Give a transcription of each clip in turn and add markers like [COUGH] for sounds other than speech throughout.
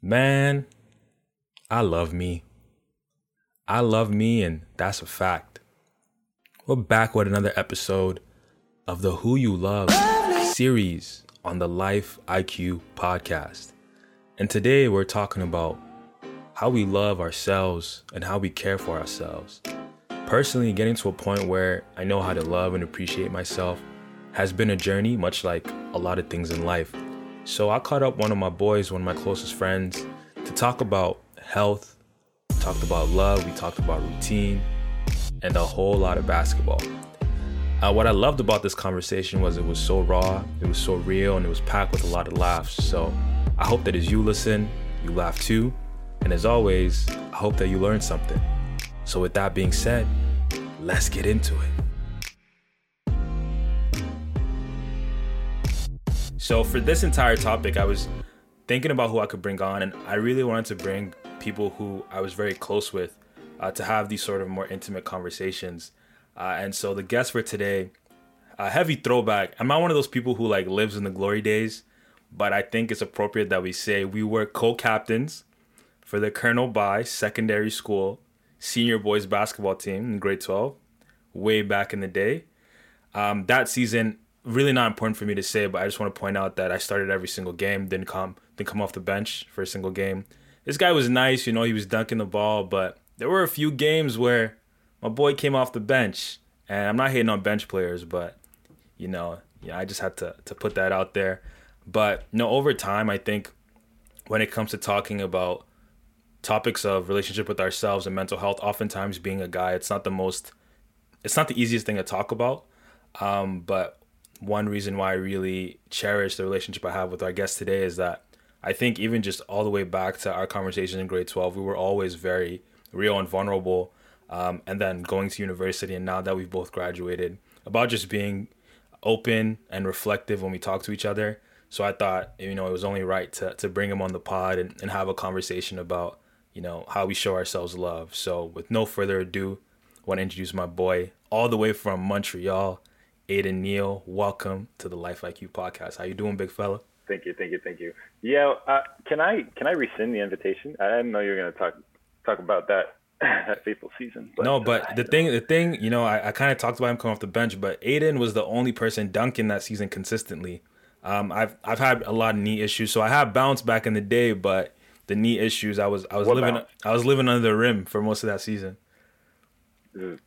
Man, I love me. I love me, and that's a fact. We're back with another episode of the Who You Love series on the Life IQ podcast. And today we're talking about how we love ourselves and how we care for ourselves. Personally, getting to a point where I know how to love and appreciate myself has been a journey, much like a lot of things in life. So I caught up one of my boys, one of my closest friends, to talk about health, talked about love, we talked about routine, and a whole lot of basketball. Uh, what I loved about this conversation was it was so raw, it was so real, and it was packed with a lot of laughs. So I hope that as you listen, you laugh too. And as always, I hope that you learned something. So, with that being said, let's get into it. So for this entire topic, I was thinking about who I could bring on, and I really wanted to bring people who I was very close with uh, to have these sort of more intimate conversations. Uh, and so the guest for today, a heavy throwback. I'm not one of those people who like lives in the glory days, but I think it's appropriate that we say we were co-captains for the Colonel By Secondary School senior boys basketball team in grade 12 way back in the day. Um, that season, really not important for me to say, but I just want to point out that I started every single game, didn't come didn't come off the bench for a single game. This guy was nice, you know, he was dunking the ball, but there were a few games where my boy came off the bench. And I'm not hating on bench players, but you know, yeah, I just had to to put that out there. But you no, know, over time, I think when it comes to talking about topics of relationship with ourselves and mental health, oftentimes being a guy, it's not the most, it's not the easiest thing to talk about. Um, but one reason why I really cherish the relationship I have with our guest today is that I think even just all the way back to our conversation in grade 12, we were always very real and vulnerable. Um, and then going to university, and now that we've both graduated, about just being open and reflective when we talk to each other. So I thought, you know, it was only right to, to bring him on the pod and, and have a conversation about, you know, how we show ourselves love. So with no further ado, I want to introduce my boy all the way from Montreal, Aidan Neil, welcome to the Life IQ podcast. How you doing, big fella? Thank you, thank you, thank you. Yeah, uh, can I can I rescind the invitation? I didn't know you were going to talk talk about that [LAUGHS] that fateful season. But, no, but uh, the thing the thing you know I, I kind of talked about him coming off the bench, but Aidan was the only person dunking that season consistently. Um, I've I've had a lot of knee issues, so I have bounced back in the day, but the knee issues I was I was what living bounce? I was living under the rim for most of that season. The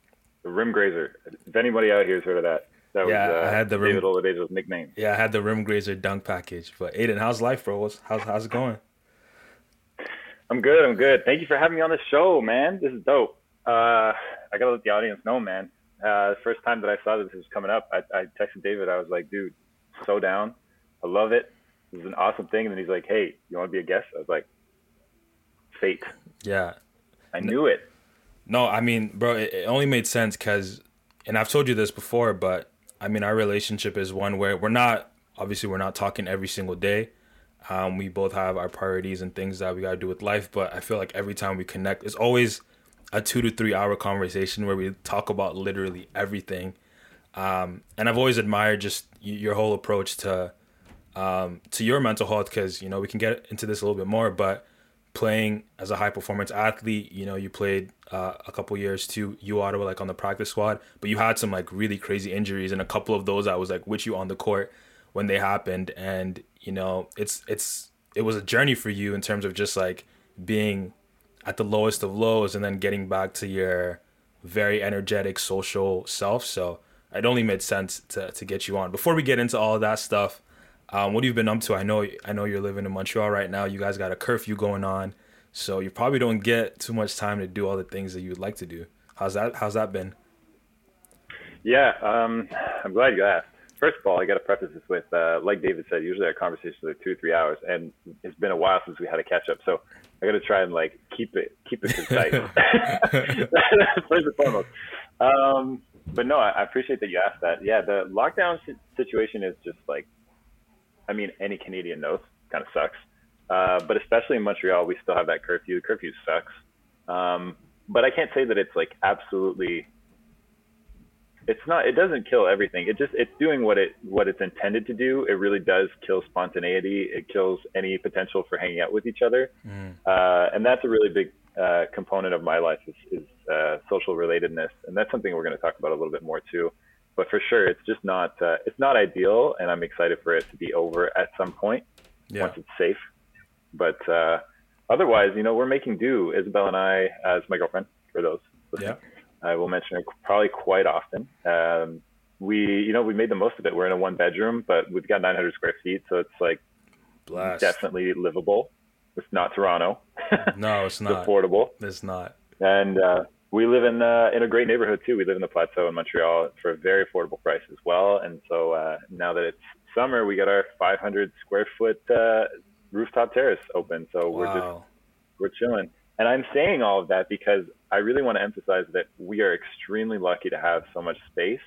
rim grazer. If anybody out here has heard of that, that yeah, was uh, I had the David rim, nickname. Yeah, I had the rim grazer dunk package. But Aidan, how's life, bro? How's how's it going? I'm good. I'm good. Thank you for having me on the show, man. This is dope. Uh, I gotta let the audience know, man. Uh, the first time that I saw that this was coming up, I, I texted David. I was like, dude, so down. I love it. This is an awesome thing. And then he's like, hey, you want to be a guest? I was like, fate. Yeah. I knew it. No, I mean, bro, it, it only made sense because, and I've told you this before, but I mean, our relationship is one where we're not obviously we're not talking every single day. Um, we both have our priorities and things that we gotta do with life, but I feel like every time we connect, it's always a two to three hour conversation where we talk about literally everything. Um, and I've always admired just your whole approach to um, to your mental health because you know we can get into this a little bit more, but playing as a high performance athlete, you know, you played uh, a couple years too, U Ottawa, like on the practice squad, but you had some like really crazy injuries, and a couple of those I was like with you on the court when they happened, and you know, it's it's it was a journey for you in terms of just like being at the lowest of lows and then getting back to your very energetic social self. So it only made sense to to get you on. Before we get into all that stuff, um, what have you been up to? I know I know you're living in Montreal right now. You guys got a curfew going on, so you probably don't get too much time to do all the things that you would like to do. How's that? How's that been? Yeah, um, I'm glad you asked. First of all, I got to preface this with, uh, like David said, usually our conversations are two or three hours, and it's been a while since we had a catch up. So I got to try and like keep it keep it concise. [LAUGHS] [LAUGHS] First and foremost. Um, but no, I appreciate that you asked that. Yeah, the lockdown situation is just like I mean, any Canadian knows, kind of sucks. Uh, but especially in Montreal, we still have that curfew. The curfew sucks. Um, but I can't say that it's like absolutely it's not it doesn't kill everything it just it's doing what it what it's intended to do it really does kill spontaneity it kills any potential for hanging out with each other mm. uh, and that's a really big uh, component of my life is, is uh, social relatedness and that's something we're going to talk about a little bit more too but for sure it's just not uh, it's not ideal and i'm excited for it to be over at some point yeah. once it's safe but uh, otherwise you know we're making do isabel and i as my girlfriend for those yeah I will mention it probably quite often. Um, we, you know, we made the most of it. We're in a one bedroom, but we've got 900 square feet, so it's like Blast. definitely livable. It's not Toronto. [LAUGHS] No, it's not. it's affordable. It's not. And uh, we live in uh, in a great neighborhood too. We live in the Plateau in Montreal for a very affordable price as well. And so uh, now that it's summer, we got our 500 square foot uh, rooftop terrace open. So wow. we're just we're chilling. And I'm saying all of that because I really want to emphasize that we are extremely lucky to have so much space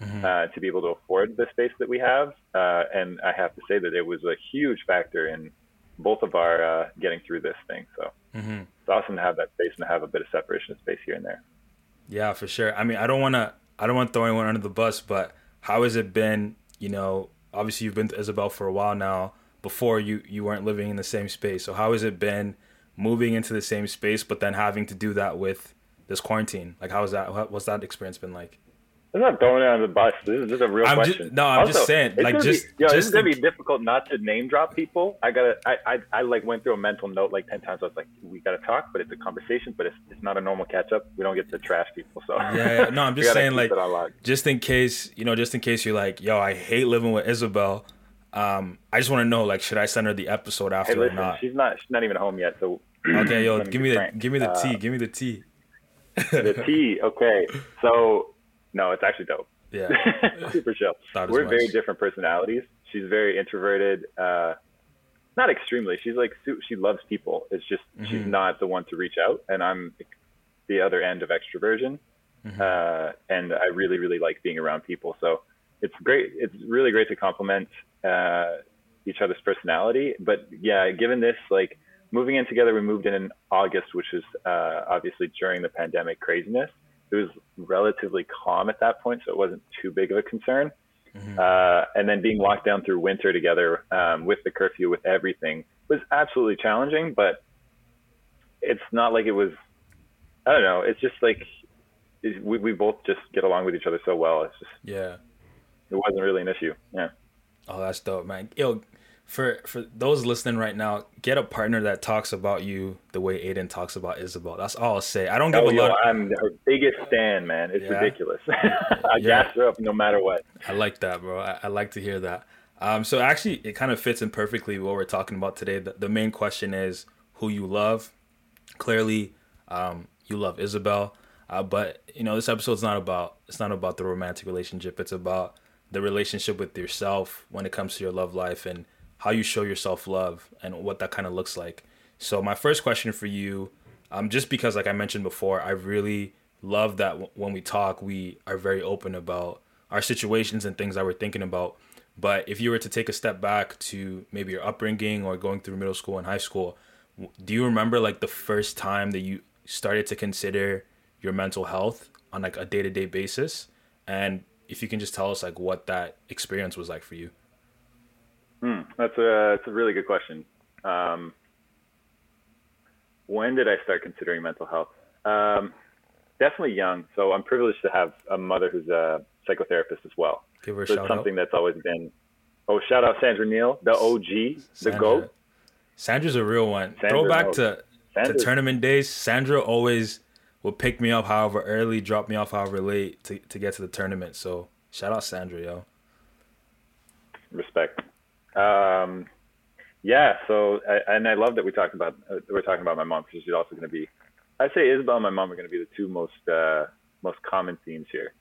mm-hmm. uh, to be able to afford the space that we have. Uh, and I have to say that it was a huge factor in both of our uh, getting through this thing. So mm-hmm. it's awesome to have that space and to have a bit of separation of space here and there. Yeah, for sure. I mean, I don't want to, I don't want to throw anyone under the bus, but how has it been? You know, obviously you've been to Isabel for a while now. Before you, you weren't living in the same space. So how has it been? moving into the same space, but then having to do that with this quarantine? Like, how was that? What's that experience been like? I'm not throwing it on the bus. This is just a real I'm question. Just, no, I'm also, just saying, like, just, be, yo, just this is gonna be difficult not to name drop people. I gotta, I, I, I like went through a mental note like ten times. I was like, we gotta talk, but it's a conversation, but it's, it's not a normal catch up. We don't get to trash people. So yeah, yeah. no, I'm [LAUGHS] just saying, like, just in case, you know, just in case you're like, yo, I hate living with Isabel. Um, I just want to know, like, should I send her the episode after hey, listen, or not? She's not, she's not even home yet, so [CLEARS THROAT] Okay, yo, give me the give me the tea. Uh, give me the tea. the tea. [LAUGHS] Okay, so no, it's actually dope. Yeah, [LAUGHS] super chill. [LAUGHS] We're very different personalities. She's very introverted. Uh, not extremely. She's like she loves people. It's just mm-hmm. she's not the one to reach out, and I'm the other end of extroversion. Mm-hmm. Uh, and I really, really like being around people. So it's great. It's really great to complement uh, each other's personality. But yeah, given this, like moving in together, we moved in in August, which was uh, obviously during the pandemic craziness. It was relatively calm at that point, so it wasn't too big of a concern. Mm-hmm. Uh, and then being locked down through winter together um, with the curfew, with everything, was absolutely challenging. But it's not like it was. I don't know. It's just like we we both just get along with each other so well. It's just yeah. It wasn't really an issue. Yeah. Oh, that's dope, man. Yo, for for those listening right now, get a partner that talks about you the way Aidan talks about Isabel. That's all I'll say. I don't give oh, a yo, lot. I'm her biggest fan, man. It's yeah. ridiculous. [LAUGHS] I yeah. gas her up no matter what. I like that, bro. I, I like to hear that. Um, so actually, it kind of fits in perfectly what we're talking about today. The, the main question is who you love. Clearly, um, you love Isabel, uh, but you know this episode's not about it's not about the romantic relationship. It's about the relationship with yourself when it comes to your love life and how you show yourself love and what that kind of looks like. So my first question for you, um, just because like I mentioned before, I really love that w- when we talk, we are very open about our situations and things that we're thinking about. But if you were to take a step back to maybe your upbringing or going through middle school and high school, do you remember like the first time that you started to consider your mental health on like a day-to-day basis? And if you can just tell us like what that experience was like for you. Hmm, that's a that's a really good question. Um, when did I start considering mental health? Um, definitely young. So I'm privileged to have a mother who's a psychotherapist as well. Give her so it's something out. that's always been. Oh, shout out Sandra Neil, the OG, Sandra. the GOAT. Sandra's a real one. Sandra Throw back to, to tournament days. Sandra always would pick me up however early, drop me off however late to, to get to the tournament. So shout out Sandra, yo. Respect. Um, yeah. So, I, and I love that we talked about uh, we're talking about my mom because she's also going to be. I'd say Isabel and my mom are going to be the two most uh, most common themes here,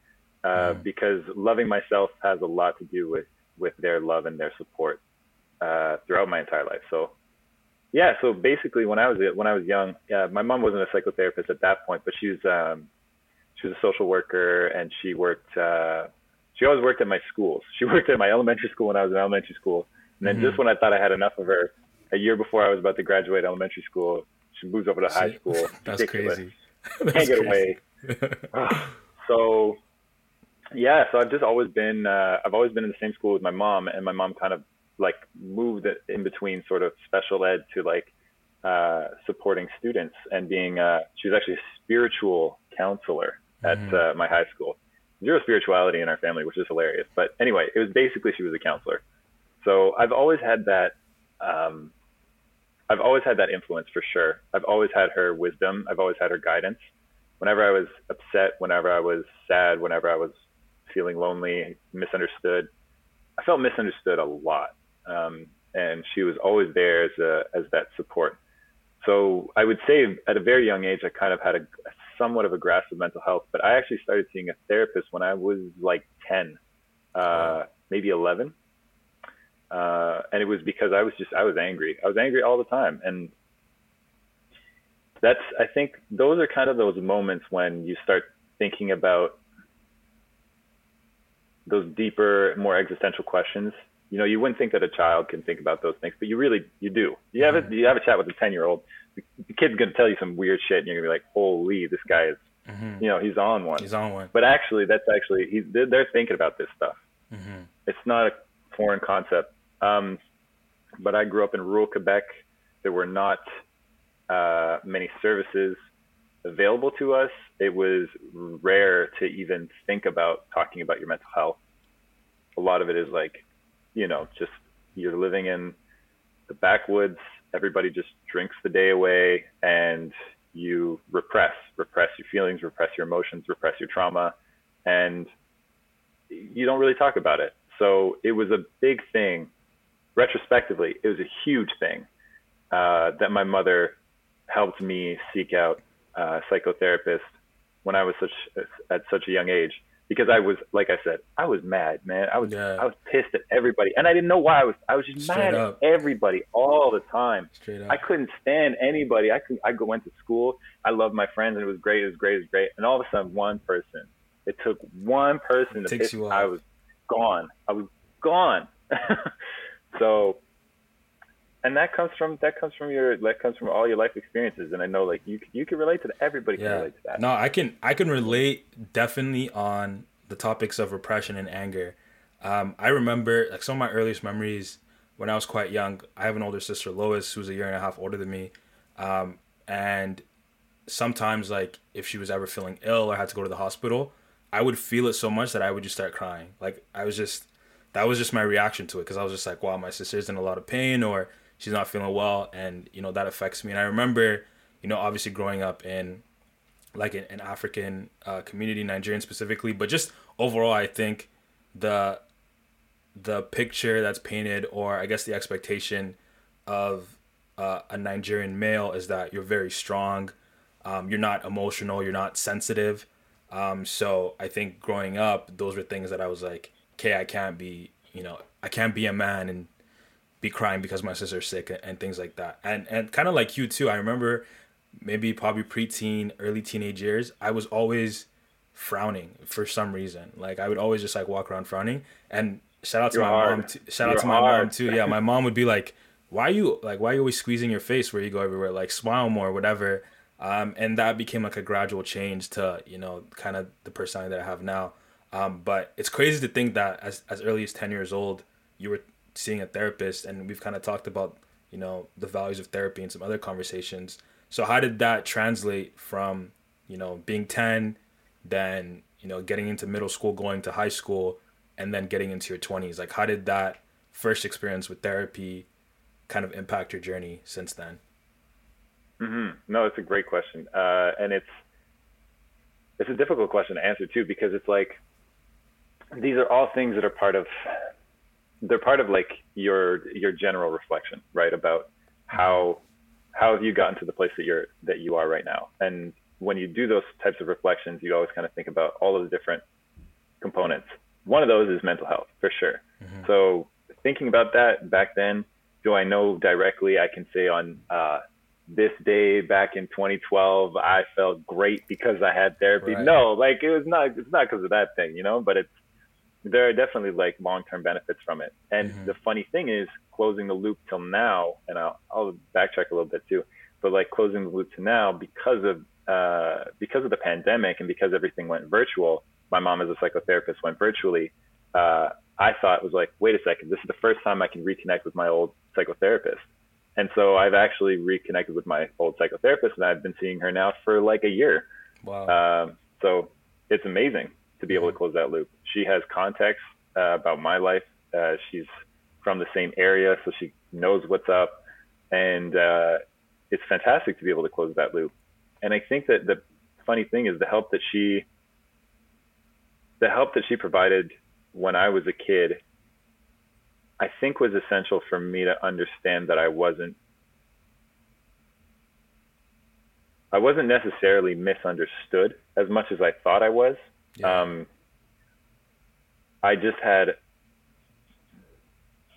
uh, mm. because loving myself has a lot to do with with their love and their support uh, throughout my entire life. So, yeah. So basically, when I was when I was young, yeah, my mom wasn't a psychotherapist at that point, but she was um, she was a social worker and she worked. Uh, she always worked at my schools. She [LAUGHS] worked at my elementary school when I was in elementary school, and then mm-hmm. just when I thought I had enough of her, a year before I was about to graduate elementary school, she moves over to high school. [LAUGHS] That's Ridiculous. crazy. That's [LAUGHS] Can't get crazy. away. [LAUGHS] so Yeah, so I've just always been uh, I've always been in the same school with my mom, and my mom kind of like moved in between sort of special ed to like uh, supporting students and being uh, she was actually a spiritual counselor at mm-hmm. uh, my high school. Zero spirituality in our family, which is hilarious. But anyway, it was basically she was a counselor. So I've always had that. Um, I've always had that influence for sure. I've always had her wisdom. I've always had her guidance. Whenever I was upset, whenever I was sad, whenever I was feeling lonely, misunderstood, I felt misunderstood a lot. Um, and she was always there as a, as that support. So I would say at a very young age, I kind of had a, somewhat of a grasp of mental health, but I actually started seeing a therapist when I was like 10, uh, maybe 11. Uh, and it was because I was just, I was angry. I was angry all the time. And that's, I think those are kind of those moments when you start thinking about those deeper, more existential questions. You know, you wouldn't think that a child can think about those things, but you really, you do. You have a, you have a chat with a 10 year old the, kid's gonna tell you some weird shit, and you're gonna be like, "Holy, this guy is, mm-hmm. you know, he's on one." He's on one. But actually, that's actually he's they're, they're thinking about this stuff. Mm-hmm. It's not a foreign concept. Um, but I grew up in rural Quebec. There were not uh, many services available to us. It was rare to even think about talking about your mental health. A lot of it is like, you know, just you're living in the backwoods everybody just drinks the day away and you repress, repress your feelings, repress your emotions, repress your trauma, and you don't really talk about it. So it was a big thing. Retrospectively, it was a huge thing uh, that my mother helped me seek out a psychotherapist when I was such at such a young age because I was like I said, I was mad, man. I was yeah. I was pissed at everybody, and I didn't know why. I was I was just Straight mad up. at everybody all the time. I couldn't stand anybody. I could I go went to school. I loved my friends, and it was great. It was great. It was great. And all of a sudden, one person. It took one person to piss. I was gone. I was gone. [LAUGHS] so and that comes from that comes from your that comes from all your life experiences. And i know like you you can relate to that everybody yeah. can relate to that. No i can i can relate definitely on the topics of repression and anger. Um, i remember like some of my earliest memories when i was quite young i have an older sister lois who's a year and a half older than me. Um, and sometimes like if she was ever feeling ill or had to go to the hospital i would feel it so much that i would just start crying. Like i was just that was just my reaction to it because i was just like wow my sister's in a lot of pain or she's not feeling well, and you know that affects me. And I remember, you know, obviously growing up in like an, an African uh, community, Nigerian specifically, but just overall, I think the the picture that's painted, or I guess the expectation of uh, a Nigerian male is that you're very strong, um, you're not emotional, you're not sensitive. Um, so I think growing up, those were things that I was like, okay, I can't be, you know, I can't be a man and be crying because my sister's sick and, and things like that. And and kind of like you too. I remember maybe probably preteen, early teenage years. I was always frowning for some reason. Like I would always just like walk around frowning. And shout out to You're my hard. mom. T- shout You're out to my hard. mom too. Yeah, my mom would be like, "Why are you like? Why are you always squeezing your face where you go everywhere? Like smile more, whatever." Um, and that became like a gradual change to you know kind of the personality that I have now. Um, but it's crazy to think that as as early as ten years old, you were seeing a therapist and we've kind of talked about you know the values of therapy and some other conversations. So how did that translate from you know being 10 then you know getting into middle school going to high school and then getting into your 20s like how did that first experience with therapy kind of impact your journey since then? Mm-hmm. no it's a great question. Uh, and it's it's a difficult question to answer too because it's like these are all things that are part of they're part of like your your general reflection, right? About how how have you gotten to the place that you're that you are right now? And when you do those types of reflections, you always kind of think about all of the different components. One of those is mental health, for sure. Mm-hmm. So thinking about that back then, do I know directly? I can say on uh, this day back in 2012, I felt great because I had therapy. Right. No, like it was not. It's not because of that thing, you know. But it's there are definitely like long-term benefits from it. And mm-hmm. the funny thing is closing the loop till now, and I'll, I'll backtrack a little bit too, but like closing the loop to now because of, uh, because of the pandemic and because everything went virtual, my mom as a psychotherapist went virtually, uh, I thought was like, wait a second, this is the first time I can reconnect with my old psychotherapist. And so I've actually reconnected with my old psychotherapist, and I've been seeing her now for like a year. Wow. Um, so it's amazing to be able to close that loop. She has context uh, about my life. Uh, she's from the same area, so she knows what's up, and uh, it's fantastic to be able to close that loop. And I think that the funny thing is the help that she, the help that she provided when I was a kid, I think was essential for me to understand that I wasn't I wasn't necessarily misunderstood as much as I thought I was. Yeah. Um, I just had,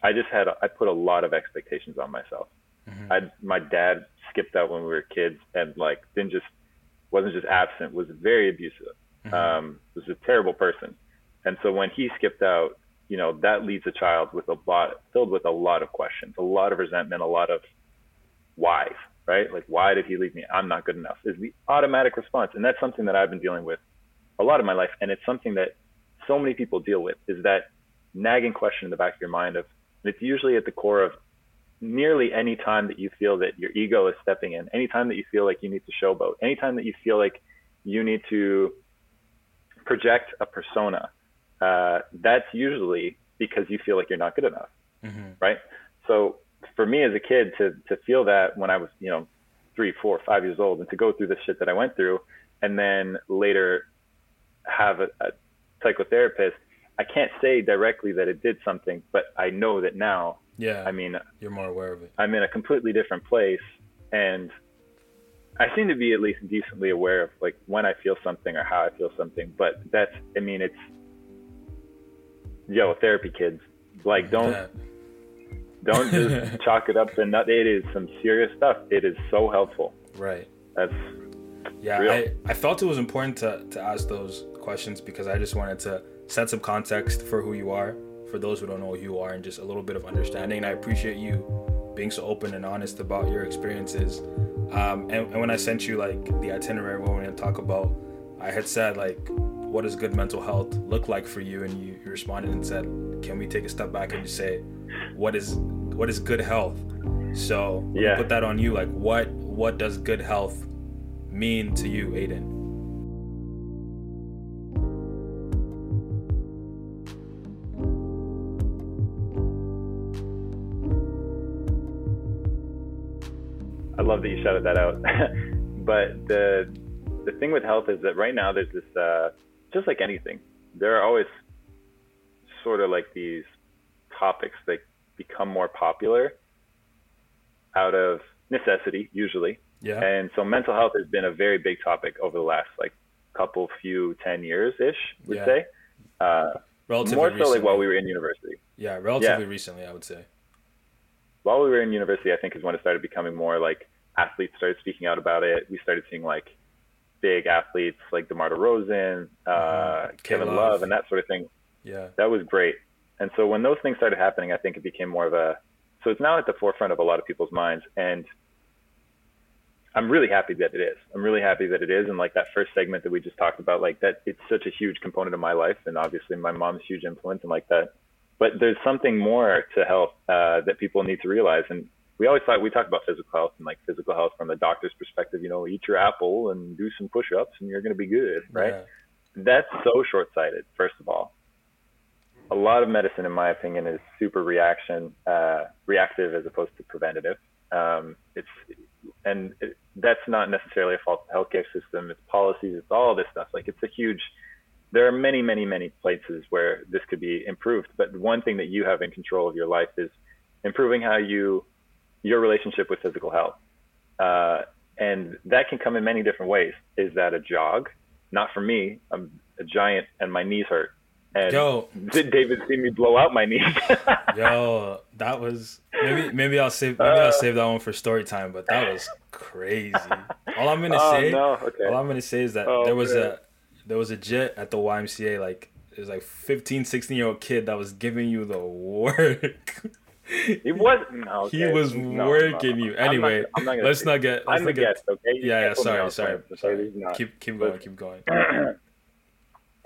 I just had, I put a lot of expectations on myself. Mhm. I, my dad skipped out when we were kids and like didn't just, wasn't just absent, was very abusive. Mhm. Um, was a terrible person. And so when he skipped out, you know, that leaves a child with a lot, filled with a lot of questions, a lot of resentment, a lot of whys, right? Like, why did he leave me? I'm not good enough is the automatic response. And that's something that I've been dealing with a lot of my life. And it's something that so many people deal with is that nagging question in the back of your mind of, and it's usually at the core of nearly any time that you feel that your ego is stepping in, any time that you feel like you need to showboat, any time that you feel like you need to project a persona, uh, that's usually because you feel like you're not good enough Mhm. right? So for me as a kid to to feel that when I was you know three, four, five years old, and to go through the shit that I went through, and then later have a, a psychotherapist, I can't say directly that it did something, but I know that now. Yeah. I mean, you're more aware of it. I'm in a completely different place, and I seem to be at least decently aware of like when I feel something or how I feel something. But that's, I mean, it's yo therapy kids. Like, don't [LAUGHS] don't just [LAUGHS] chalk it up and not. It is some serious stuff. It is so helpful. Right. That's Yeah, Real. I, I felt it was important to, to ask those questions because I just wanted to set some context for who you are, for those who don't know who you are, and just a little bit of understanding. And I appreciate you being so open and honest about your experiences. Um, and, and when I sent you like the itinerary, what we're going to talk about, I had said like, what does good mental health look like for you? And you, you responded and said, can we take a step back and just say, what is what is good health? So Yeah. put that on you. Like, what what does good health mean to you, Aiden? I love that you shouted that out. [LAUGHS] but the the thing with health is that right now there's this uh, just like anything, there are always sort of like these topics that become more popular out of necessity usually. Yeah. And so mental health has been a very big topic over the last like couple few 10 years ish, would Yeah. say. Uh, relatively more so recently. like while we were in university. yeah, relatively recently, I would say. while we were in university, I think is when it started becoming more like athletes started speaking out about it. We started seeing like big athletes like DeMar DeRozan, uh, Mhm. Kevin K-Love. Love, and that sort of thing. Yeah. That was great. And so when those things started happening, I think it became more of a. So it's now at the forefront of a lot of people's minds, and I'm really happy that it is. I'm really happy that it is. And like that first segment that we just talked about, like that, it's such a huge component of my life, and obviously my mom's huge influence and like that. But there's something more to health uh, that people need to realize. And we always thought we talked about physical health and like physical health from the doctor's perspective. You know, eat your apple and do some push-ups, and you're going to be good, right? Yeah. that's so short-sighted first of all a lot of medicine in my opinion is super reaction uh, reactive as opposed to preventative um, it's and it, that's not necessarily a fault of the healthcare system. It's policies it's all this stuff. Like it's a huge there are many many many places where this could be improved but one thing that you have in control of your life is improving how you your relationship with physical health. Uh, and that can come in many different ways. Is that a jog? Not for me. I'm a giant and my knees hurt. And Yo. [LAUGHS] did David see me blow out my knees? [LAUGHS] Yo, that was maybe maybe I'll save maybe Uh. I'll save that one for story time, but that was crazy. All I'm gonna [LAUGHS] oh say no, okay. all I'm gonna say is that Oh, there was a there was a jet at the YMCA like it was like 15 16 year old kid that was giving you the work. he was no, he was No, working no. you. I'm not- Anyway, I'm not let's not get let's I'm the not get guest, okay? You Yeah, yeah, can't put me sorry, sorry. sorry. Keep keep going, keep going. [CLEARS THROAT]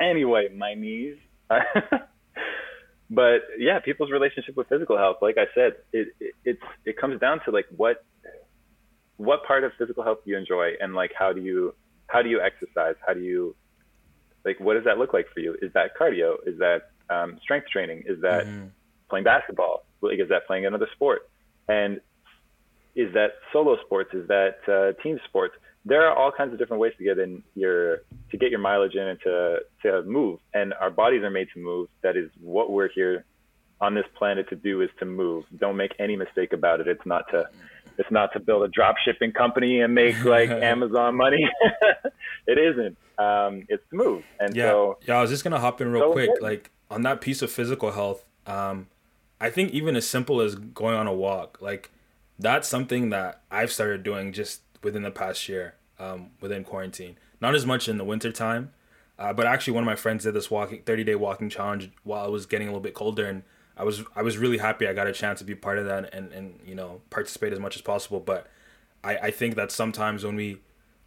Anyway, my knees. [LAUGHS] but yeah, people's relationship with physical health, like I said, it, it it's it comes down to like what what part of physical health do you enjoy, and like how do you how do you exercise? How do you like what does that look like for you? Is that cardio? Is that um, strength training? Is that mm-hmm. playing basketball? Like is that playing another sport? And is that solo sports? Is that uh, team sports? There are all kinds of different ways to get in your to get your mileage in and to to move. And our bodies are made to move. That is what we're here on this planet to do is to move. Don't make any mistake about it. It's not to it's not to build a drop shipping company and make like [LAUGHS] Amazon money. [LAUGHS] it isn't. Um, it's to move. And yeah, so yeah, I was just gonna hop in real so quick. Like on that piece of physical health, um, I think even as simple as going on a walk, like that's something that I've started doing just within the past year, um, within quarantine. Not as much in the winter time, uh, but actually one of my friends did this walking 30 day walking challenge while it was getting a little bit colder, and I was I was really happy I got a chance to be part of that and and you know participate as much as possible. But I I think that sometimes when we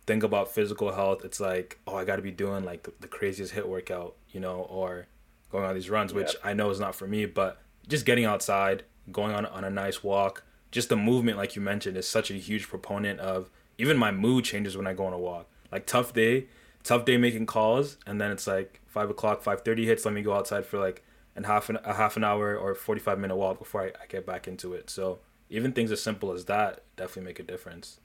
think about physical health, it's like oh I got to be doing like the, the, craziest HIIT workout, you know, or going on these runs, which I know is not for me, but just getting outside, going on on a nice walk just the movement, like you mentioned, is such a huge proponent of even my mood changes when I go on a walk. Like tough day, tough day making calls, and then it's like five o'clock, five thirty hits. Let me go outside for like an half an a half an hour or forty five minute walk before I, I get back into it. So even things as simple as that definitely make a difference.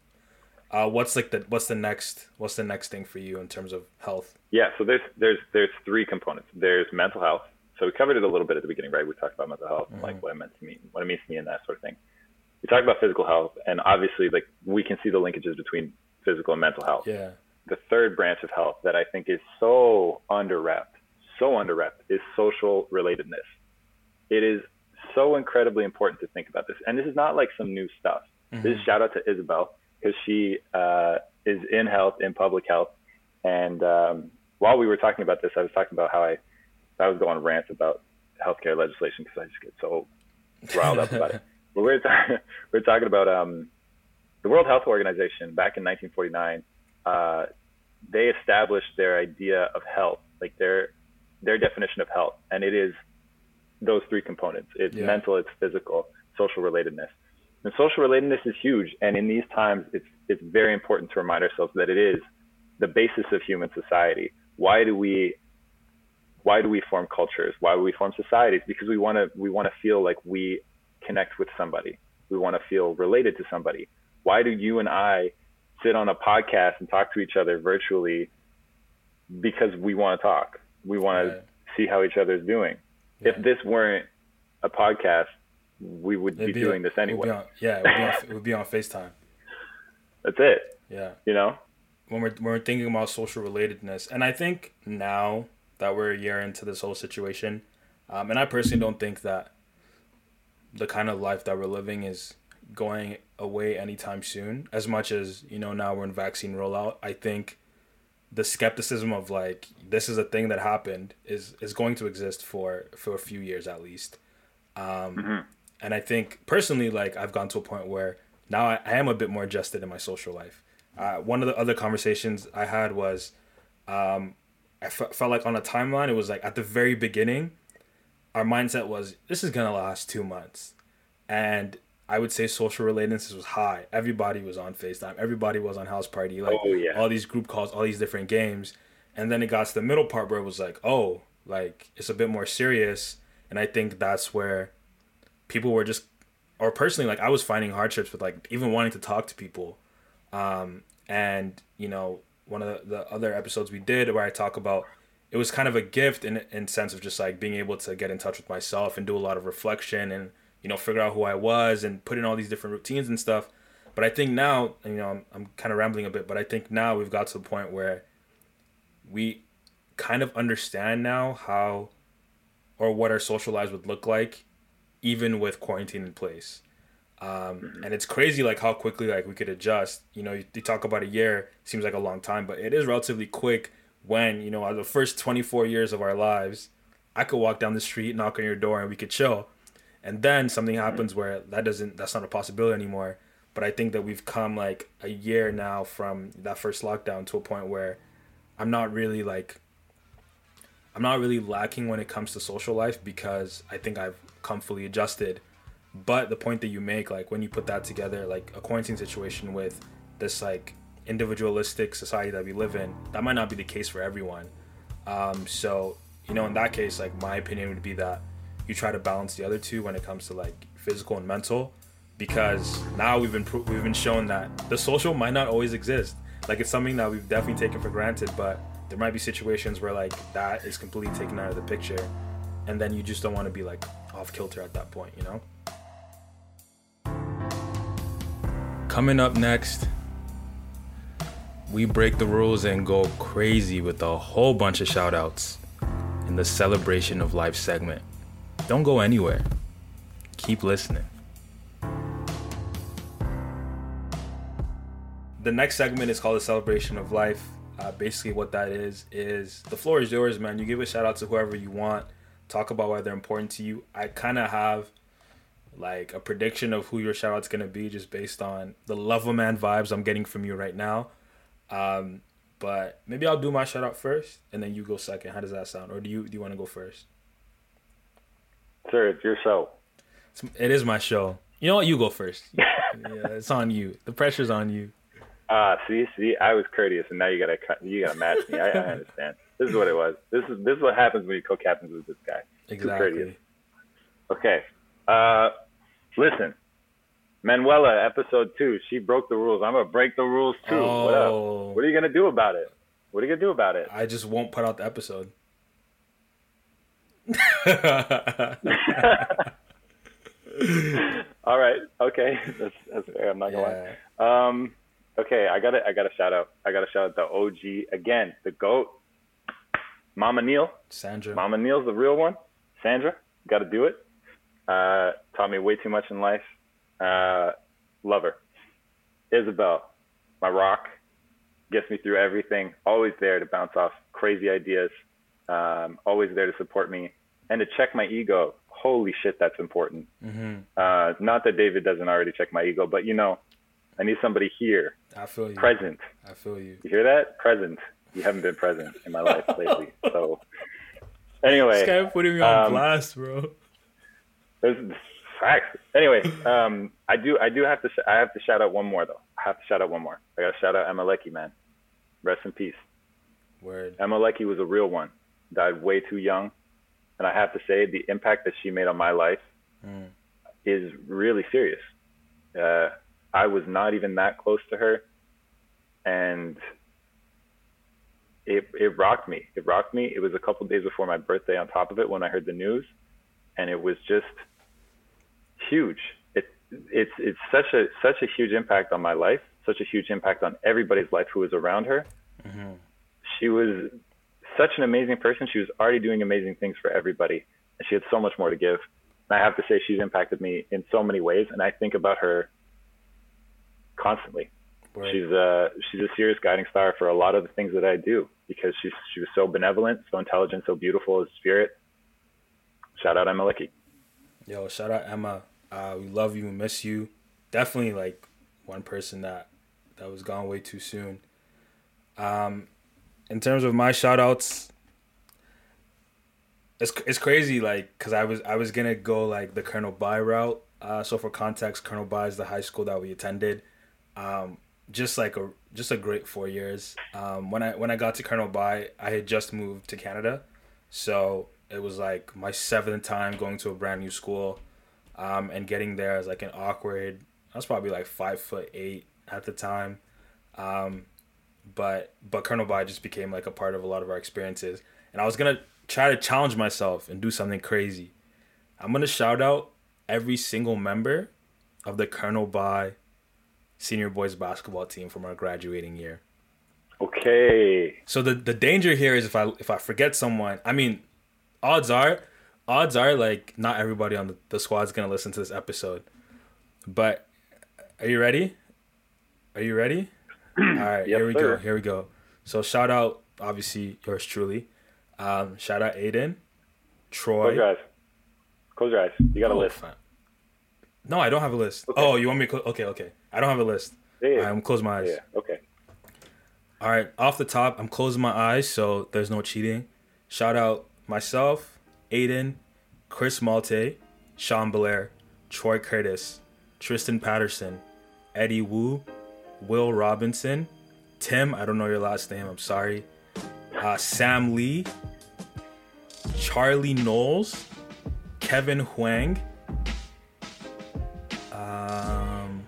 Uh, what's like the what's the next what's the next thing for you in terms of health? Yeah, so there's there's there's three components. There's mental health. So we covered it a little bit at the beginning, right? We talked about mental health and mm-hmm. like what it meant to me, what it means to me, and that sort of thing we talked about physical health, and obviously, like we can see the linkages between physical and mental health. Yeah. The third branch of health that I think is so underrepped, so underrepped, is social relatedness. It is so incredibly important to think about this, and this is not like some new stuff. Mm-hmm. This is shout out to Isabel because she uh, is in health, in public health, and um, while we were talking about this, I was talking about how I I was going rants about healthcare legislation because I just get so riled up about it. [LAUGHS] But we're talking, [LAUGHS] we're talking about um, the World Health Organization back in 1949. Uh, they established their idea of health, like their their definition of health, and it is those three components: it's yeah. mental, it's physical, social relatedness. And social relatedness is huge, and in these times, it's it's very important to remind ourselves that it is the basis of human society. Why do we why do we form cultures? Why do we form societies? Because we want to we want to feel like we connect with somebody. We want to feel related to somebody. Why do you and I sit on a podcast and talk to each other virtually? Because we want to talk. We want to see how each other is doing. Yeah. If this weren't a podcast, we would be, be, doing this anyway. We'd on, yeah, we'd be, on, we'd be on FaceTime. That's it. Yeah. You know? When we're, when we're thinking about social relatedness, and I think now that we're a year into this whole situation, um, and I personally don't think that the kind of life that we're living is going away anytime soon. As much as you know now we're in vaccine rollout, I think the skepticism of like this is a thing that happened is is going to exist for for a few years at least. Um, mm-hmm. And I think personally, like I've gone to a point where now I, I am a bit more adjusted in my social life. Uh, one of the other conversations I had was um, I f- felt like on a timeline it was like at the very beginning our mindset was this is gonna last two months, and I would say social relatedness was high. Everybody was on FaceTime. Everybody was on House Party. Like oh, yeah. all these group calls, all these different games. And then it got to the middle part where it was like, oh, like it's a bit more serious. And I think that's where people were just, or personally, like I was finding hardships with like even wanting to talk to people. Um, and you know, one of the, the other episodes we did where I talk about it was kind of a gift in in sense of just like being able to get in touch with myself and do a lot of reflection and you know figure out who I was and put in all these different routines and stuff. But I think now, you know, I'm, I'm kind of rambling a bit, but I think now we've got to the point where we kind of understand now how or what our social lives would look like even with quarantine in place. Um, mm-hmm. and it's crazy like how quickly like we could adjust. You know, you, you talk about a year seems like a long time, but it is relatively quick when you know the first 24 years of our lives i could walk down the street knock on your door and we could chill and then something happens where that doesn't that's not a possibility anymore but i think that we've come like a year now from that first lockdown to a point where i'm not really like I'm not really lacking when it comes to social life because I think I've come fully adjusted. But the point that you make, like when you put that together, like a quarantine situation with this like individualistic society that we live in, that might not be the case for everyone. Um, so you know, in that case, like my opinion would be that you try to balance the other two when it comes to like physical and mental, because now we've been pro- we've been shown that the social might not always exist. Like it's something that we've definitely taken for granted, but there might be situations where like that is completely taken out of the picture, and then you just don't want to be like off kilter at that point, you know. Coming up next, we break the rules and go crazy with a whole bunch of shout outs in the celebration of life segment. Don't go anywhere. Keep listening. The next segment is called the celebration of life. Uh, basically, what that is is the floor is yours, man. You give a shout out to whoever you want. Talk about why they're important to you. I kind of have like a prediction of who your shout out's gonna be just based on the love of man vibes I'm getting from you right now. Um, but maybe I'll do my shout out first and then you go second. How does that sound? Or do you do you want to go first? Sir, it's your show. It's, it is my show. You know what? You go first. [LAUGHS] yeah, it's on you. The pressure's on you. Ah, uh, see, see, I was courteous, and now you gotta you gotta match me. I, I [LAUGHS] understand. This is what it was. This is this is what happens when you co-captains with this guy. Exactly. Okay. Uh, listen, Manuela, episode two. She broke the rules. I'm gonna break the rules too. Oh. What? What are you gonna do about it? What are you gonna do about it? I just won't put out the episode. [LAUGHS] All right. Okay. That's that's fair. I'm not gonna yeah. lie. Um. Okay. I got to I got to shout out. I got to shout out the OG again. The goat. Mama Neil. Sandra. Mama Neil's the real one. Sandra. Got to do it. Uh, taught me way too much in life. Uh, love her. Isabel, my rock, gets me through everything. Always there to bounce off crazy ideas. Um, always there to support me and to check my ego. Holy shit, that's important. Mm-hmm. Uh, not that David doesn't already check my ego, but you know, I need somebody here. I feel you. Present. I feel you. You hear that? Present. You haven't been present in my life [LAUGHS] lately. So, anyway. This guy putting me on um, blast, bro. There's facts. Anyway, um, I do I do have to sh- I have to shout out one more though. I have to shout out one more. I got to shout out Emma Leckey, man. Rest in peace. Word. Emma Leckey was a real one. Died way too young, and I have to say the impact that she made on my life mm. is really serious. Uh, I was not even that close to her, and it it rocked me. It rocked me. It was a couple days before my birthday. On top of it, when I heard the news, and it was just huge. It it's it's such a such a huge impact on my life, such a huge impact on everybody's life who was around her. Mm-hmm. She was such an amazing person. She was already doing amazing things for everybody, and she had so much more to give. And I have to say, she's impacted me in so many ways, and I think about her constantly. Right. She's a she's a serious guiding star for a lot of the things that I do because she's she was so benevolent, so intelligent, so beautiful as spirit. Shout out Emma Leckey. Yo, shout out Emma. Uh, we love you, we miss you. Definitely like one person that that was gone way too soon. Um, in terms of my shout outs, it's it's crazy like because I was I was gonna go like the Colonel By route. Uh, so for context, Colonel By is the high school that we attended. Um, just like a just a great four years. Um, when I when I got to Colonel By, I had just moved to Canada, so it was like my seventh time going to a brand new school, um, and getting there as like an awkward. I was probably like five foot eight at the time, um, but but Colonel By just became like a part of a lot of our experiences, and I was gonna try to challenge myself and do something crazy. I'm gonna shout out every single member of the Colonel By senior boys basketball team from our graduating year. Okay. So the the danger here is if I if I forget someone, I mean, odds are, odds are like not everybody on the, the squad's gonna listen to this episode. But are you ready? Are you ready? All right, yes, here we sir. go. Here we go. So shout out, obviously yours truly. Um, shout out Aidan, Troy. Close your eyes. Close your eyes. You got a Oh, list. fine. No, I don't have a list. Okay. Oh, you want me to? Cl- okay, okay. I don't have a list. Yeah. yeah. Right, I'm close my eyes. yeah. Okay. All right, off the top, I'm closing my eyes, so there's no cheating. Shout out myself, Aidan, Chris Malte, Sean Blair, Troy Curtis, Tristan Patterson, Eddie Wu, Will Robinson, Tim, I don't know your last name, I'm sorry, uh, Sam Lee, Charlie Knowles, Kevin Huang, um,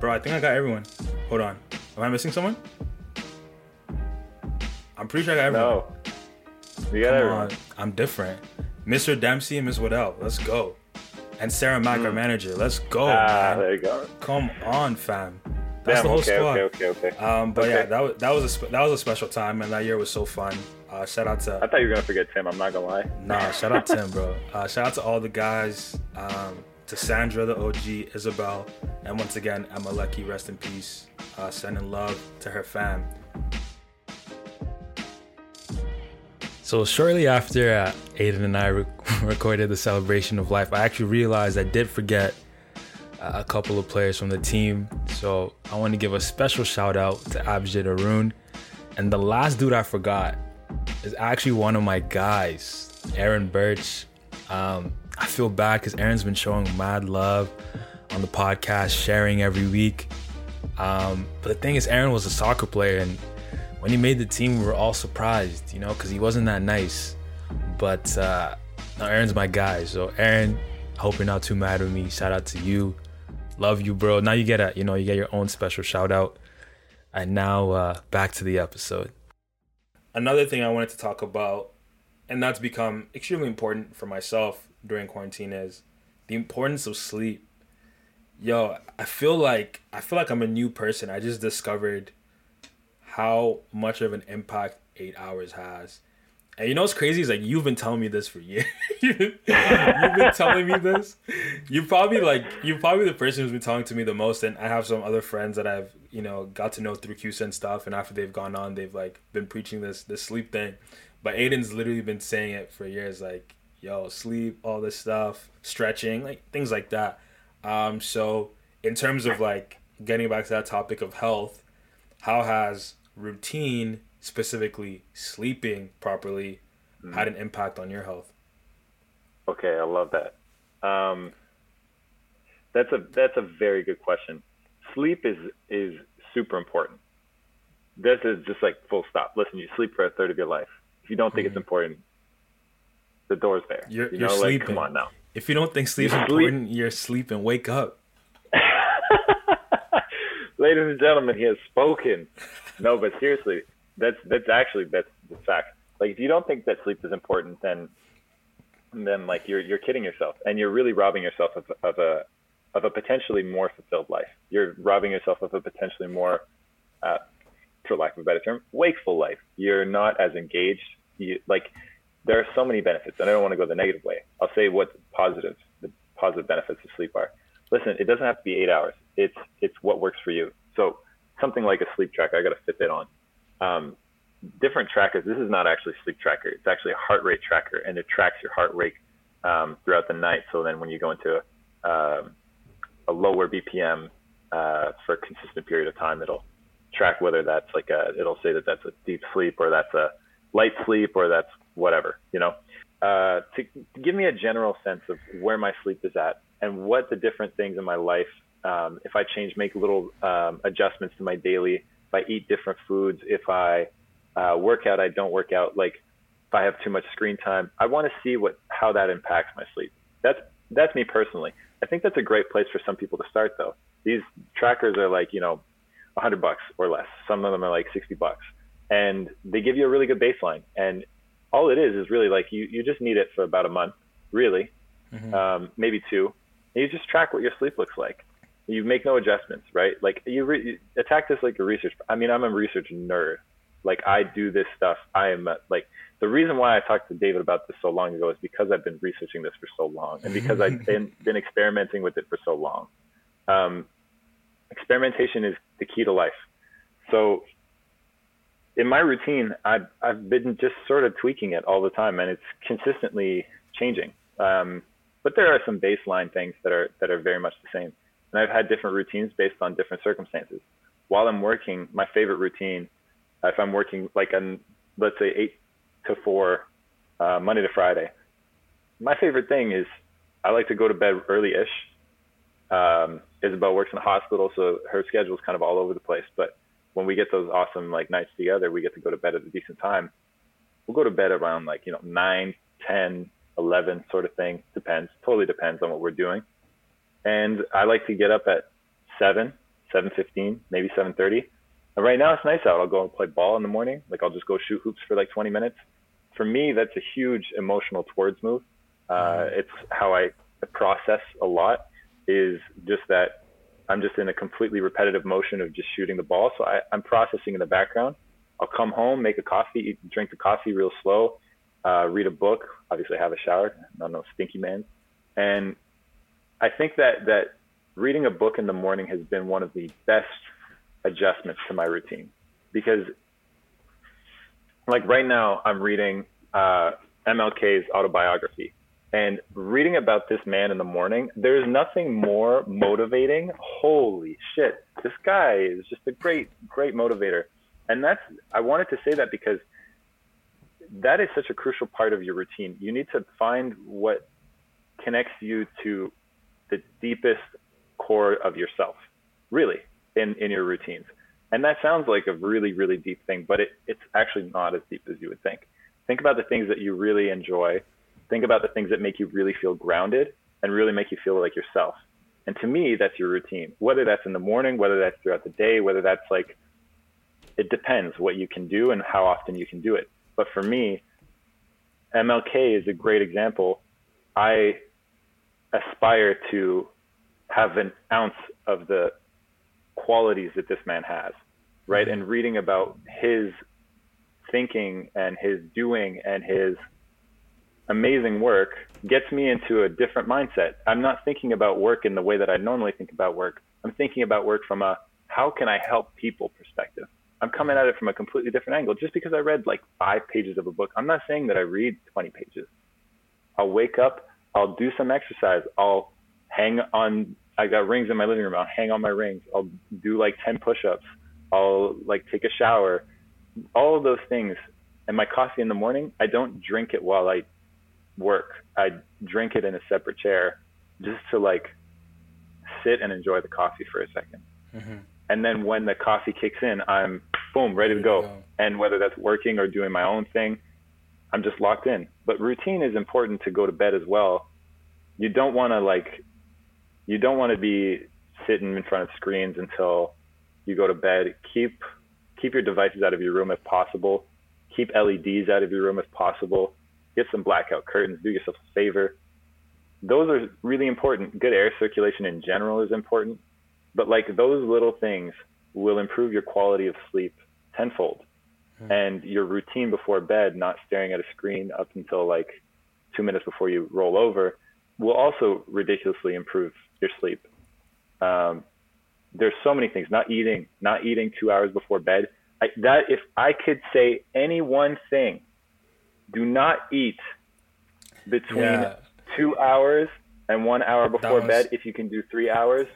bro, I think I got everyone. Hold on, am I missing someone? I'm pretty sure I got everyone. No. You got Come everyone. on, I'm different. Mr. Dempsey and Ms. Waddell, let's go. And Sarah Mack, our manager, let's go. Mm. Ah, man. there you go. Come on, fam. That's Damn, the whole okay, squad. okay, okay, okay. Um, but Okay. yeah, that was that was a spe- that was a special time, and that year was so fun. Uh, shout out to. I thought you were gonna forget Tim. I'm not gonna lie. nah, shout out to him, bro. Uh, shout out to all the guys, um, to Sandra, the OG, Isabel, and once again, Emma Leckey, rest in peace. Uh, sending love to her fam. So shortly after uh, Aidan and I re- [LAUGHS] recorded the celebration of life, I actually realized I did forget uh, a couple of players from the team. So I want to give a special shout out to Abjid Arun. And the last dude I forgot is actually one of my guys, Aaron Birch. Um, I feel bad because Aaron's been showing mad love on the podcast, sharing every week. Um, but the thing is, Aaron was a soccer player, and when he made the team, we were all surprised, you know, because he wasn't that nice. But uh, Aaron's my guy, so Aaron, I hope you're not too mad with me. Shout out to you, love you, bro. Now you get a, you know, you get your own special shout out. And now uh, back to the episode. Another thing I wanted to talk about, and that's become extremely important for myself during quarantine, is the importance of sleep. Yo, I feel like I feel like I'm a new person. I just discovered how much of an impact eight hours has. And you know what's crazy is like you've been telling me this for years. [LAUGHS] you've been telling me this. You probably like you're probably the person who's been talking to me the most. And I have some other friends that I've you know got to know through and stuff. And after they've gone on, they've like been preaching this this sleep thing. But Aidan's literally been saying it for years. Like yo, sleep, all this stuff, stretching, like things like that. Um, so in terms of like getting back to that topic of health, how has routine, specifically sleeping properly, had an impact on your health? Okay, I love that. Um, that's a that's a very good question. Sleep is is super important. This is just like full stop. Listen, you sleep for a third of your life. If you don't think it's important, the door's there. Mm-hmm. You're- you you're like sleeping. come on now. If you don't think sleep's You sleep. important, you're sleeping. Wake up. [LAUGHS] Ladies and gentlemen, he has spoken. No, but seriously, that's that's actually that's the fact. Like if you don't think that sleep is important, then then like you're you're kidding yourself, and you're really robbing yourself of, of a of a potentially more fulfilled life. You're robbing yourself of a potentially more, uh, for lack of a better term, wakeful life. You're not as engaged. You like there are so many benefits, and I don't want to go the negative way. I'll say what positives, the positive benefits of sleep are. Listen, it doesn't have to be eight hours. It's it's what works for you. So something like a sleep tracker, I got a Fitbit on. Um, different trackers. This is not actually a sleep tracker. It's actually a heart rate tracker, and it tracks your heart rate um, throughout the night. So then when you go into a, um a lower BPM uh, for a consistent period of time, it'll track whether that's like a. It'll say that that's a deep sleep or that's a light sleep or that's whatever. You know, uh, to, to give me a general sense of where my sleep is at and what the different things in my life. Um, if I change, make little um, adjustments to my daily. If I eat different foods, if I uh, work out, I don't work out. Like if I have too much screen time, I want to see what how that impacts my sleep. That's that's me personally. I think that's a great place for some people to start though. These trackers are like you know, 100 bucks or less. Some of them are like 60 bucks, and they give you a really good baseline. And all it is is really like you you just need it for about a month, really, um, maybe two. And you just track what your sleep looks like. You make no adjustments, right? Like you, re- you attack this like a research. I mean, I'm a research nerd. Like I do this stuff. I am like the reason why I talked to David about this so long ago is because I've been researching this for so long, and because I've [LAUGHS] been been experimenting with it for so long. Um, experimentation is the key to life. So in my routine, I've I've been just sort of tweaking it all the time, and it's consistently changing. Um, but there are some baseline things that are that are very much the same. And I've had different routines based on different circumstances. While I'm working, my favorite routine if I'm working like on let's say eight to four, uh, Monday to Friday, my favorite thing is I like to go to bed early-ish. Um, Isabel works in a hospital, so her schedule is kind of all over the place. But when we get those awesome like nights together, we get to go to bed at a decent time. We'll go to bed around like you know nine, ten, eleven, sort of thing. Depends. Totally depends on what we're doing. And I like to get up at seven, seven fifteen, maybe seven thirty. And right now it's nice out. I'll go and play ball in the morning. Like I'll just go shoot hoops for like 20 minutes. For me, that's a huge emotional towards move. Uh, mm-hmm. it's how I process a lot. Is just that I'm just in a completely repetitive motion of just shooting the ball. So I, I'm processing in the background. I'll come home, make a coffee, eat, drink the coffee real slow, uh, read a book. Obviously, have a shower. Not no stinky man. And I think that that reading a book in the morning has been one of the best adjustments to my routine because like right now I'm reading uh, MLK's autobiography and reading about this man in the morning, there's nothing more motivating. Holy shit. This guy is just a great, great motivator. And that's, I wanted to say that because that is such a crucial part of your routine. You need to find what connects you to the deepest core of yourself, really in, in your routines. And that sounds like a really, really deep thing, but it, it's actually not as deep as you would think. Think about the things that you really enjoy. Think about the things that make you really feel grounded and really make you feel like yourself. And to me, that's your routine. Whether that's in the morning, whether that's throughout the day, whether that's like, it depends what you can do and how often you can do it. But for me, MLK is a great example. I aspire to have an ounce of the qualities that this man has, right? And reading about his thinking and his doing and his amazing work gets me into a different mindset. I'm not thinking about work in the way that I normally think about work. I'm thinking about work from a how can I help people perspective. I'm coming at it from a completely different angle. Just because I read like five pages of a book, I'm not saying that I read 20 pages. I'll wake up, I'll do some exercise, I'll hang on I got rings in my living room. I'll hang on my rings. I'll do like 10 push-ups. I'll like take a shower. All of those things. And my coffee in the morning, I don't drink it while I work. I drink it in a separate chair just to like sit and enjoy the coffee for a 2nd mm-hmm. And then when the coffee kicks in, I'm boom, ready to go. And whether that's working or doing my own thing, I'm just locked in. But routine is important to go to bed as well. You don't want to like you don't want to be sitting in front of screens until you go to bed. Keep keep your devices out of your room if possible. Keep LEDs out of your room if possible. Get some blackout curtains. Do yourself a favor. Those are really important. Good air circulation in general is important, but like those little things will improve your quality of sleep tenfold. Mm-hmm. And your routine before bed, not staring at a screen up until like two minutes before you roll over, will also ridiculously improve your sleep. Um, there's so many things. Not eating, not eating two hours before bed. I, that if I could say any one thing, do not eat between yeah. two hours and one hour before bed. If you can do three hours,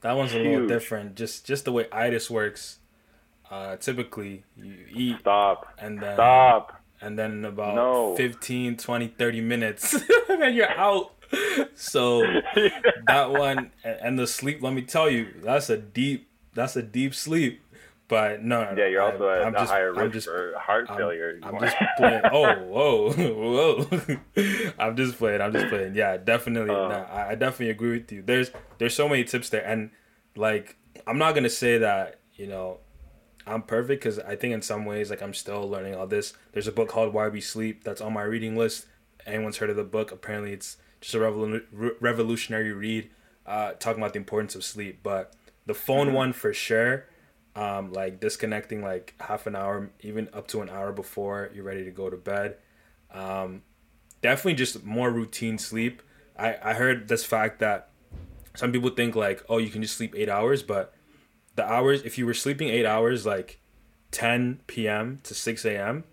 that one's huge. a little different. Just just the way itis works. Uh, typically, you eat. Stop. And then stop. And then about no. 15, 20, 30 minutes, and [LAUGHS] then you're out so that one and the sleep. Let me tell you, that's a deep. That's a deep sleep. But no, yeah, you're also I, at a higher risk just, for heart I'm, failure. I'm just playing. Oh, whoa, [LAUGHS] whoa! I'm just playing. I'm just playing. Yeah, definitely. Uh, nah, I definitely agree with you. There's there's so many tips there, and like I'm not gonna say that you know I'm perfect because I think in some ways like I'm still learning all this. There's a book called Why We Sleep that's on my reading list. Anyone's heard of the book? Apparently, it's just a revolu- revolutionary read uh, talking about the importance of sleep. But the phone mm-hmm. one for sure, um, like disconnecting like half an hour, even up to an hour before you're ready to go to bed. Um, definitely just more routine sleep. I, I heard this fact that some people think like, oh, you can just sleep eight hours, but the hours, if you were sleeping eight hours, like 10 p.m. to 6 a.m.,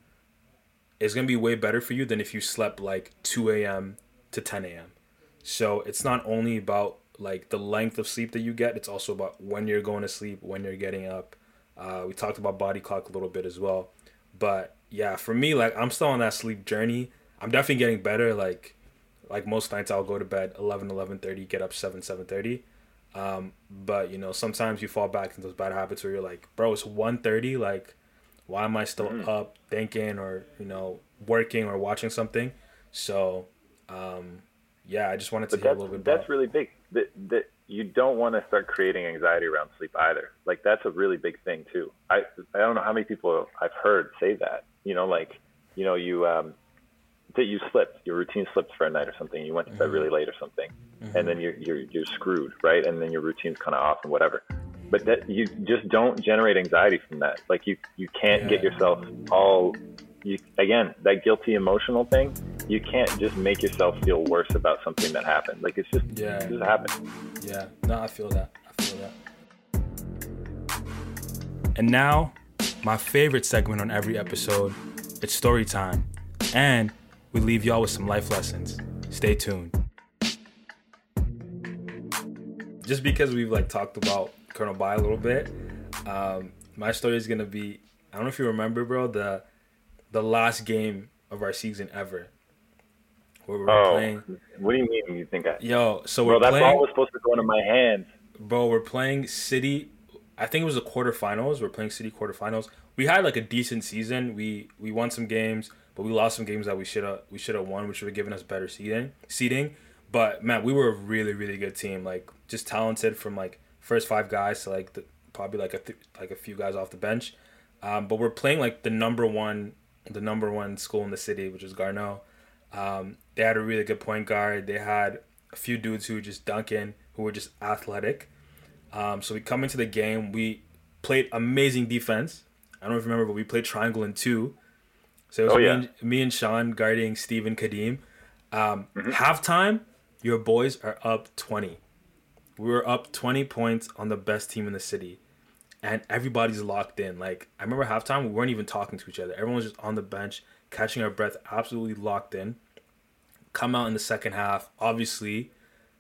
is going to be way better for you than if you slept like 2 a.m to 10 a.m. So it's not only about like the length of sleep that you get, it's also about when you're going to sleep, when you're getting up. Uh, we talked about body clock a little bit as well. But yeah, for me, like I'm still on that sleep journey. I'm definitely getting better. Like like most nights, I'll go to bed 11, 11.30, get up 7, 7.30. Um, but you know, sometimes you fall back into those bad habits where you're like, bro, it's 1.30. Like, why am I still mm-hmm. up thinking or you know working or watching something? So, um, yeah, I just wanted to but hear a little bit. That's really big. That that you don't want to start creating anxiety around sleep either. Like that's a really big thing too. I I don't know how many people I've heard say that. You know, like you know you um that you slipped, your routine slipped for a night or something. You went to bed really late or something, mm-hmm. and then you're you're you're screwed, right? And then your routine's kind of off and whatever. But that you just don't generate anxiety from that. Like you you can't yeah. get yourself all you again that guilty emotional thing you can't just make yourself feel worse about something that happened. Like it's just yeah, it just happened. Yeah, no, I feel that. I feel that. And now, my favorite segment on every episode, it's story time, and we leave y'all with some life lessons. Stay tuned. Just because we've like talked about Colonel By a little bit, um, my story is gonna be. I don't know if you remember, bro, the the last game of our season ever where we're oh, playing. What do you mean? You think I? Yo, so bro, we're that playing, ball was supposed to go into my hands. Bro, we're playing City. I think it was the quarterfinals. We're playing City quarterfinals. We had like a decent season. We we won some games, but we lost some games that we should have we should have won, which would have given us better seeding. Seeding, but man, we were a really really good team. Like just talented from like first five guys to like the, probably like a th- like a few guys off the bench. Um, but we're playing like the number one the number one school in the city, which is Garneau. Um, they had a really good point guard. They had a few dudes who were just dunking, who were just athletic. Um, so we come into the game. We played amazing defense. I don't remember, but we played triangle in two. So it was oh, me, yeah. and, me and Sean guarding Steve and Kadeem. Um, mm-hmm. Halftime, your boys are up 20. We were up 20 points on the best team in the city. And everybody's locked in. Like, I remember halftime, we weren't even talking to each other. Everyone was just on the bench, catching our breath, absolutely locked in come out in the second half. Obviously,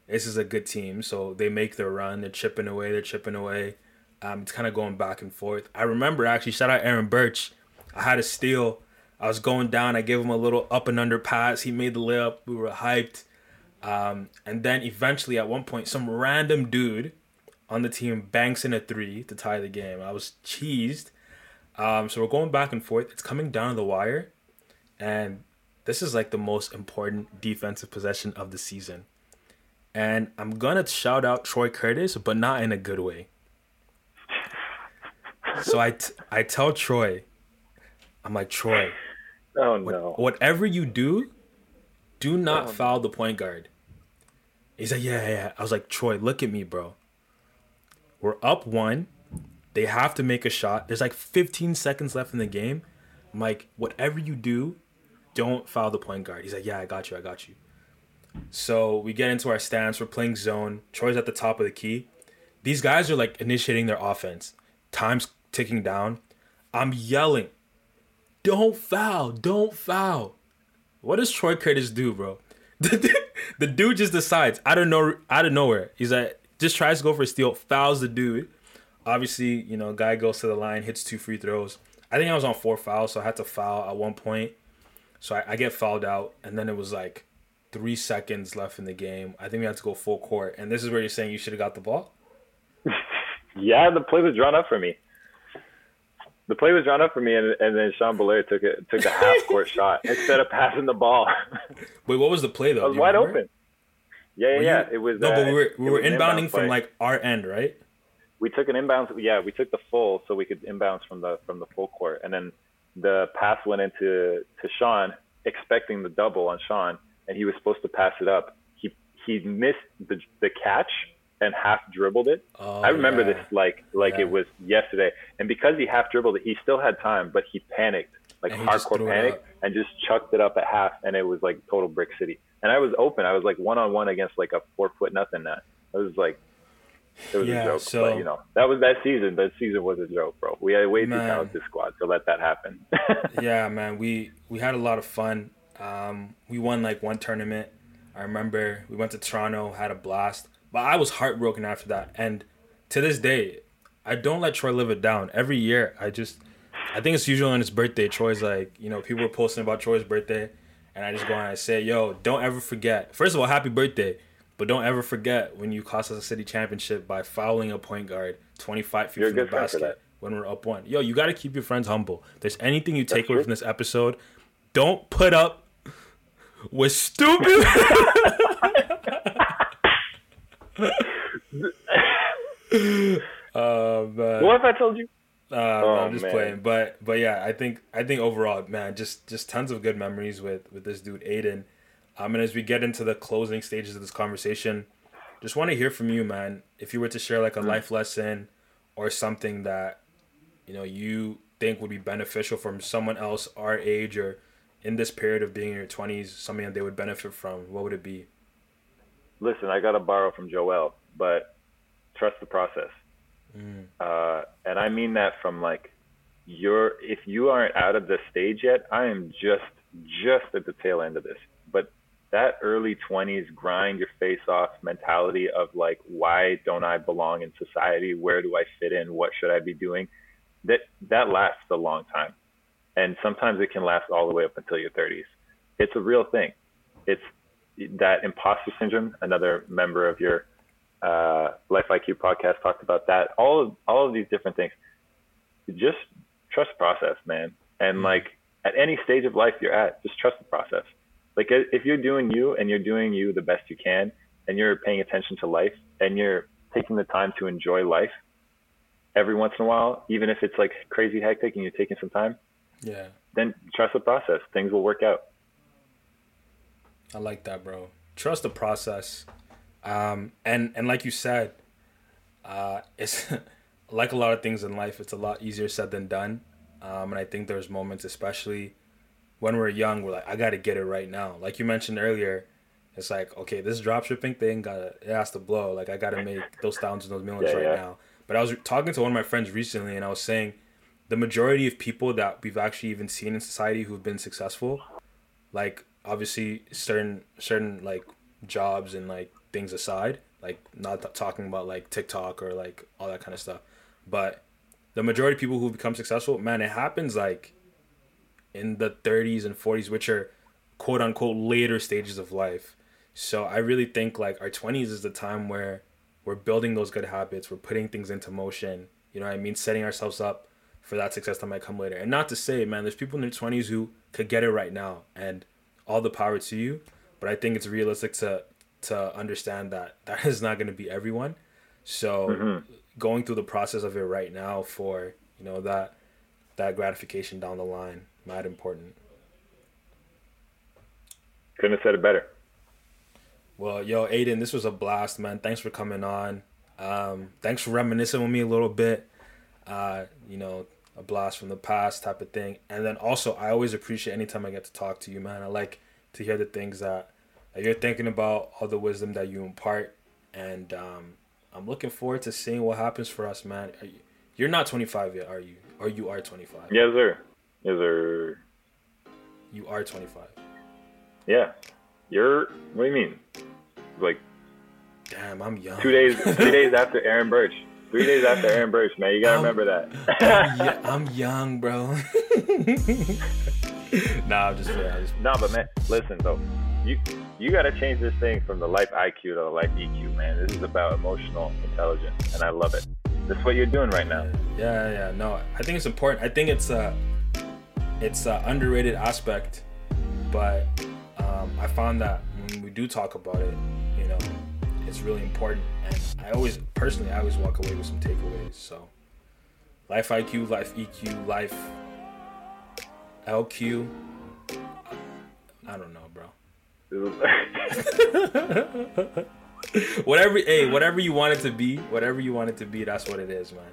this is a good team, so they make their run. They're chipping away. They're chipping away. Um, it's kind of going back and forth. I remember actually, shout out Aaron Birch. I had a steal. I was going down. I gave him a little up and under pass. He made the layup. We were hyped. Um, and then eventually, at one point, some random dude on the team banks in a three to tie the game. I was cheesed. Um, so we're going back and forth. It's coming down the wire. And this is like the most important defensive possession of the season. And I'm going to shout out Troy Curtis, but not in a good way. So I, t- I tell Troy, I'm like, Troy, oh, no. What, whatever you do, do not oh, foul the point guard. He's like, yeah, yeah. I was like, Troy, look at me, bro. We're up one. They have to make a shot. There's like 15 seconds left in the game. I'm like, whatever you do, don't foul the point guard. He's like, yeah, I got you, I got you. So we get into our stance. We're playing zone. Troy's at the top of the key. These guys are like initiating their offense. Time's ticking down. I'm yelling, don't foul, don't foul. What does Troy Curtis do, bro? [LAUGHS] the dude just decides out of no out of nowhere. He's like just tries to go for a steal, fouls the dude. Obviously, you know, guy goes to the line, hits two free throws. I think I was on four fouls, so I had to foul at one point. So I, I get fouled out, and then it was like three seconds left in the game. I think we had to go full court, and this is where you're saying you should have got the ball. [LAUGHS] yeah, the play was drawn up for me. The play was drawn up for me, and, and then Sean Belair took it took a half court [LAUGHS] shot instead of passing the ball. Wait, what was the play though? I was wide remember? open. Yeah, yeah, yeah. It was no, uh, but we were we were inbounding from like our end, right? We took an inbound. Yeah, we took the full, so we could inbounds from the from the full court, and then the pass went into to Sean, expecting the double on Sean, and he was supposed to pass it up. He he missed the the catch and half dribbled it. Oh, I remember yeah. this like like yeah. it was yesterday. And because he half dribbled it, he still had time, but he panicked, like hardcore panic, and just chucked it up at half, and it was like total brick city. And I was open. I was like one on one against like a four foot nothing net. I was like it was yeah, a joke. So, but, you know, that was that season. That season was a joke, bro. We had way too talented squad to let that happen. [LAUGHS] yeah, man. We we had a lot of fun. Um, we won like one tournament. I remember we went to Toronto, had a blast. But I was heartbroken after that. And to this day, I don't let Troy live it down. Every year, I just, I think it's usually on his birthday. Troy's like, you know, people are posting about Troy's birthday, and I just go and I say, yo, don't ever forget. First of all, happy birthday, but don't ever forget when you cost us a city championship by fouling a point guard 25 feet from the basket when we're up one. Yo, you got to keep your friends humble. If there's anything you take That's away true. from this episode, don't put up with stupid. [LAUGHS] [LAUGHS] [LAUGHS] uh. What if I told you? Uh, oh, I'm just man. playing, but but yeah, I think I think overall, man, just just tons of good memories with with this dude Aidan. Um, and as we get into the closing stages of this conversation, just want to hear from you, man. If you were to share like a mm life lesson or something that you know you think would be beneficial from someone else our age or in this period of being in your 20s something that they would benefit from what would it be listen i got to borrow from joel but trust the process mm. uh, and i mean that from like you're if you aren't out of this stage yet i am just just at the tail end of this but that early 20s grind your face off mentality of like why don't i belong in society where do i fit in what should i be doing that that lasts a long time, and sometimes it can last all the way up until your 30s. It's a real thing. It's that imposter syndrome. Another member of your uh, Life IQ podcast talked about that. All of all of these different things. Just trust the process, man. And mm-hmm. like at any stage of life you're at, just trust the process. Like if you're doing you and you're doing you the best you can, and you're paying attention to life, and you're taking the time to enjoy life, every once in a while, even if it's like crazy hectic and you're taking some time, yeah, then trust the process. Things will work out. I like that, bro. Trust the process. Um, and and like you said, uh, it's [LAUGHS] like a lot of things in life. It's a lot easier said than done. Um, and I think there's moments, especially when we're young, we're like, I got to get it right now. Like you mentioned earlier, it's like, okay, this dropshipping thing gotta it has to blow. Like I got to make those thousands, those millions yeah, right yeah. now. But I was talking to one of my friends recently, and I was saying the majority of people that we've actually even seen in society who've been successful, like obviously certain certain like jobs and like things aside, like not th- talking about like TikTok or like all that kind of stuff, but the majority of people who become successful, man, it happens like in the 30s and 40s, which are quote unquote later stages of life. So I really think like our 20s is the time where we're building those good habits. We're putting things into motion. You know what i mean? Setting ourselves up for that success that might come later. And not to say man there's people in their 20s who could get it right now. And all the power to you but i think it's realistic to to understand that [LAUGHS] that is not going to be everyone so mm-hmm. going through the process of it right now for you know that that gratification down the line mad important couldn't have said it better well, yo, Aidan, this was a blast, man. Thanks for coming on. Um, thanks for reminiscing with me a little bit. Uh, you know, a blast from the past type of thing. And then also, I always appreciate anytime I get to talk to you, man. I like to hear the things that, that you're thinking about, all the wisdom that you impart. And um, I'm looking forward to seeing what happens for us, man. You, you're not 25 yet, are you? Or you are 25? Yes, sir. Yes, sir. You are 25. Yeah. You're. What do you mean? Like. Damn, I'm young. Two days. three [LAUGHS] days after Aaron Burch. Three days after Aaron Burch, man. You gotta I'm, remember that. I'm, [LAUGHS] I'm young, bro. [LAUGHS] nah, I'm just, yeah, just. Nah, but man, listen though. You you gotta change this thing from the life IQ to the life EQ, man. This is about emotional intelligence, and I love it. This is what you're doing right now. Yeah, yeah. No, I think it's important. I think it's a it's a underrated aspect, but um, I found that when we do talk about it, it's really important. And I always, personally, I always walk away with some takeaways. So, life IQ, life EQ, life LQ. I don't know, bro. [LAUGHS] [LAUGHS] whatever, hey, whatever you want it to be, whatever you want it to be, that's what it is, man.